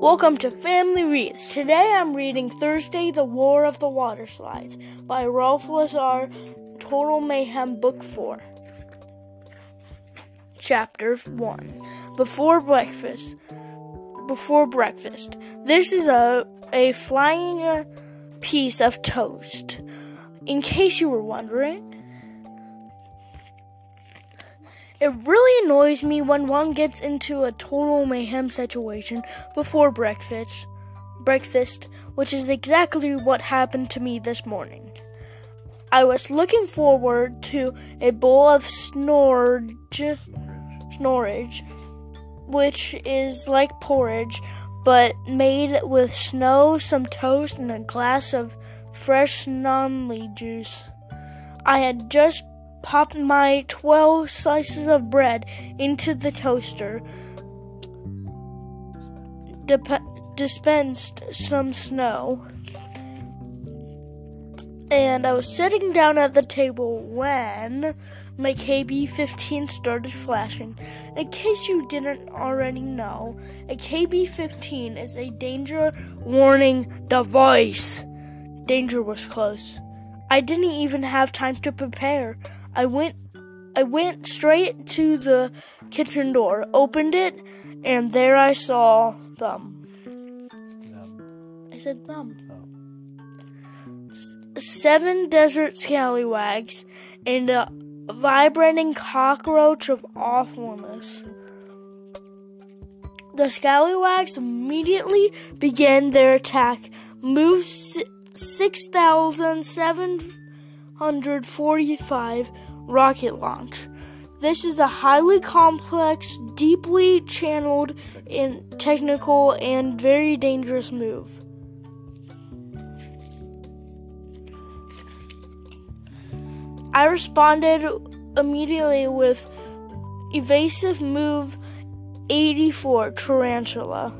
Welcome to Family Reads. Today I'm reading Thursday, The War of the Water Slides by Ralph Lazar, Total Mayhem, Book 4. Chapter 1 Before Breakfast. Before breakfast. This is a, a flying uh, piece of toast. In case you were wondering, It really annoys me when one gets into a total mayhem situation before breakfast, breakfast, which is exactly what happened to me this morning. I was looking forward to a bowl of snorge, snorage, which is like porridge, but made with snow, some toast, and a glass of fresh nonly juice. I had just popped my 12 slices of bread into the toaster, dispensed some snow, and I was sitting down at the table when my KB 15 started flashing. In case you didn't already know, a KB 15 is a danger warning device. Danger was close. I didn't even have time to prepare. I went I went straight to the kitchen door, opened it, and there I saw them. I said them. Seven desert scallywags and a vibrating cockroach of awfulness. The scallywags immediately began their attack, moved 6,007 145 rocket launch. This is a highly complex, deeply channeled, and technical and very dangerous move. I responded immediately with evasive move 84 tarantula.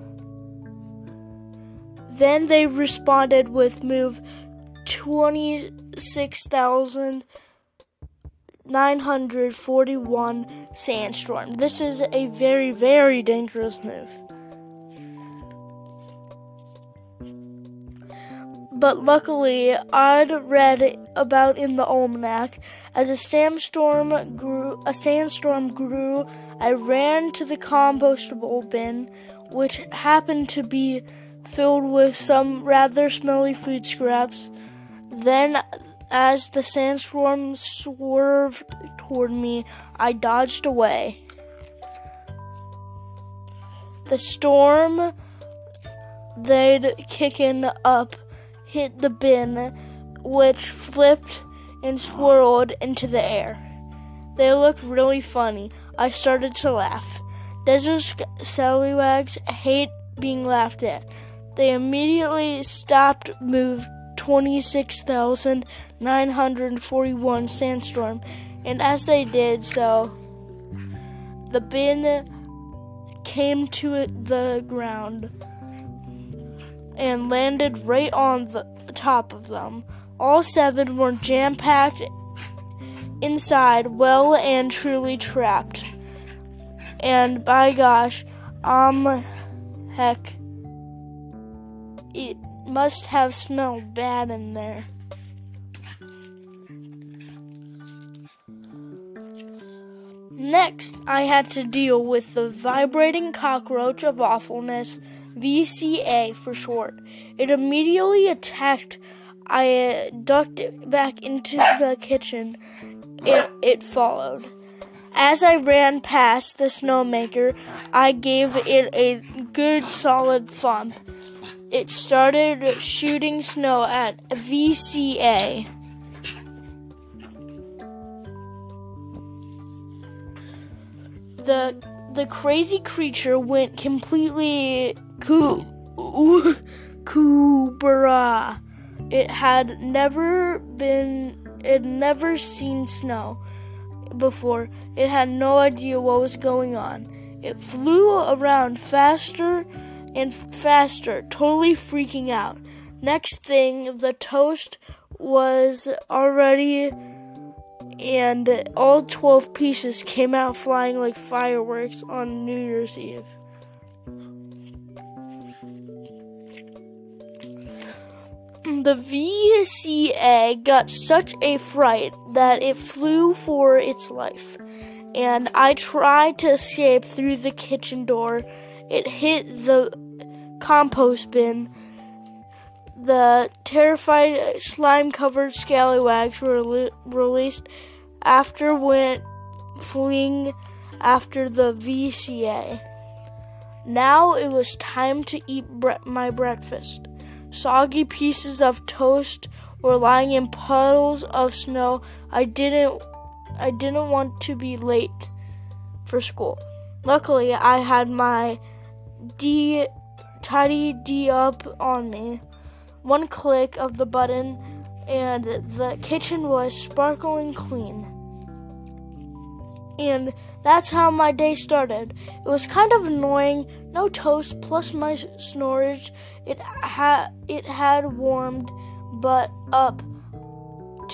Then they responded with move 26,941 sandstorm. This is a very, very dangerous move. But luckily, I'd read about in the almanac as a sandstorm grew. A sandstorm grew. I ran to the compostable bin, which happened to be filled with some rather smelly food scraps. Then, as the sandstorm swerved toward me, I dodged away. The storm they'd kicking up hit the bin, which flipped and swirled into the air. They looked really funny. I started to laugh. Desert scallywags hate being laughed at. They immediately stopped, moved 26,941 sandstorm, and as they did so, the bin came to the ground and landed right on the top of them. All seven were jam packed inside, well and truly trapped. And by gosh, um, heck, it must have smelled bad in there. Next, I had to deal with the vibrating cockroach of awfulness, VCA for short. It immediately attacked. I ducked back into the kitchen. It, it followed. As I ran past the snowmaker, I gave it a good solid thump. It started shooting snow at VCA. The the crazy creature went completely coo kubra. It had never been it never seen snow before. It had no idea what was going on. It flew around faster and faster, totally freaking out. Next thing, the toast was already and all 12 pieces came out flying like fireworks on New Year's Eve. The VCA got such a fright that it flew for its life, and I tried to escape through the kitchen door it hit the compost bin. The terrified slime covered scallywags were re- released after went fleeing after the VCA. Now it was time to eat bre- my breakfast. Soggy pieces of toast were lying in puddles of snow. I didn't I didn't want to be late for school. Luckily, I had my D tidy D up on me. One click of the button and the kitchen was sparkling clean and that's how my day started. It was kind of annoying. No toast plus my snorage. It had it had warmed, but up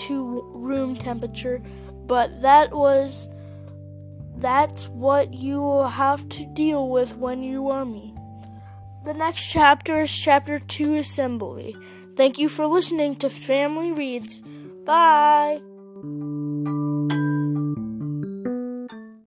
to room temperature. But that was that's what you will have to deal with when you are me. The next chapter is chapter 2 assembly. Thank you for listening to Family Reads. Bye.